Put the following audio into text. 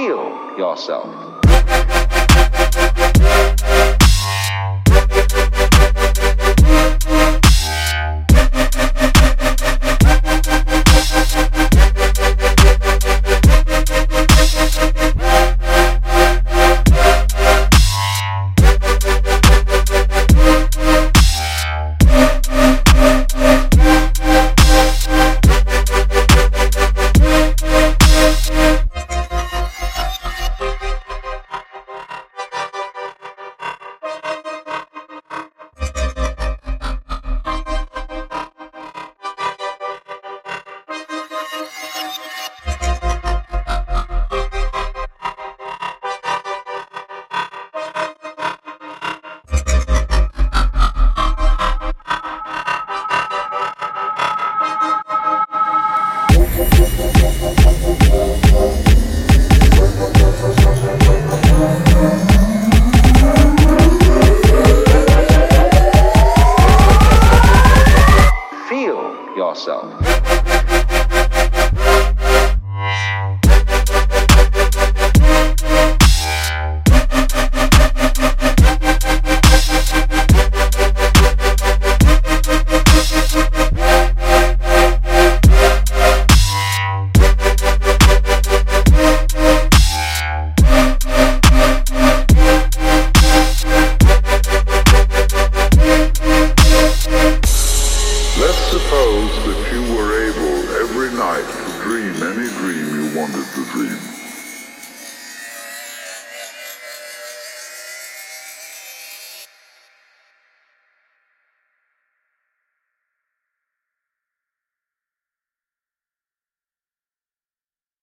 Feel yourself. Yourself. That you were able every night to dream any dream you wanted to dream.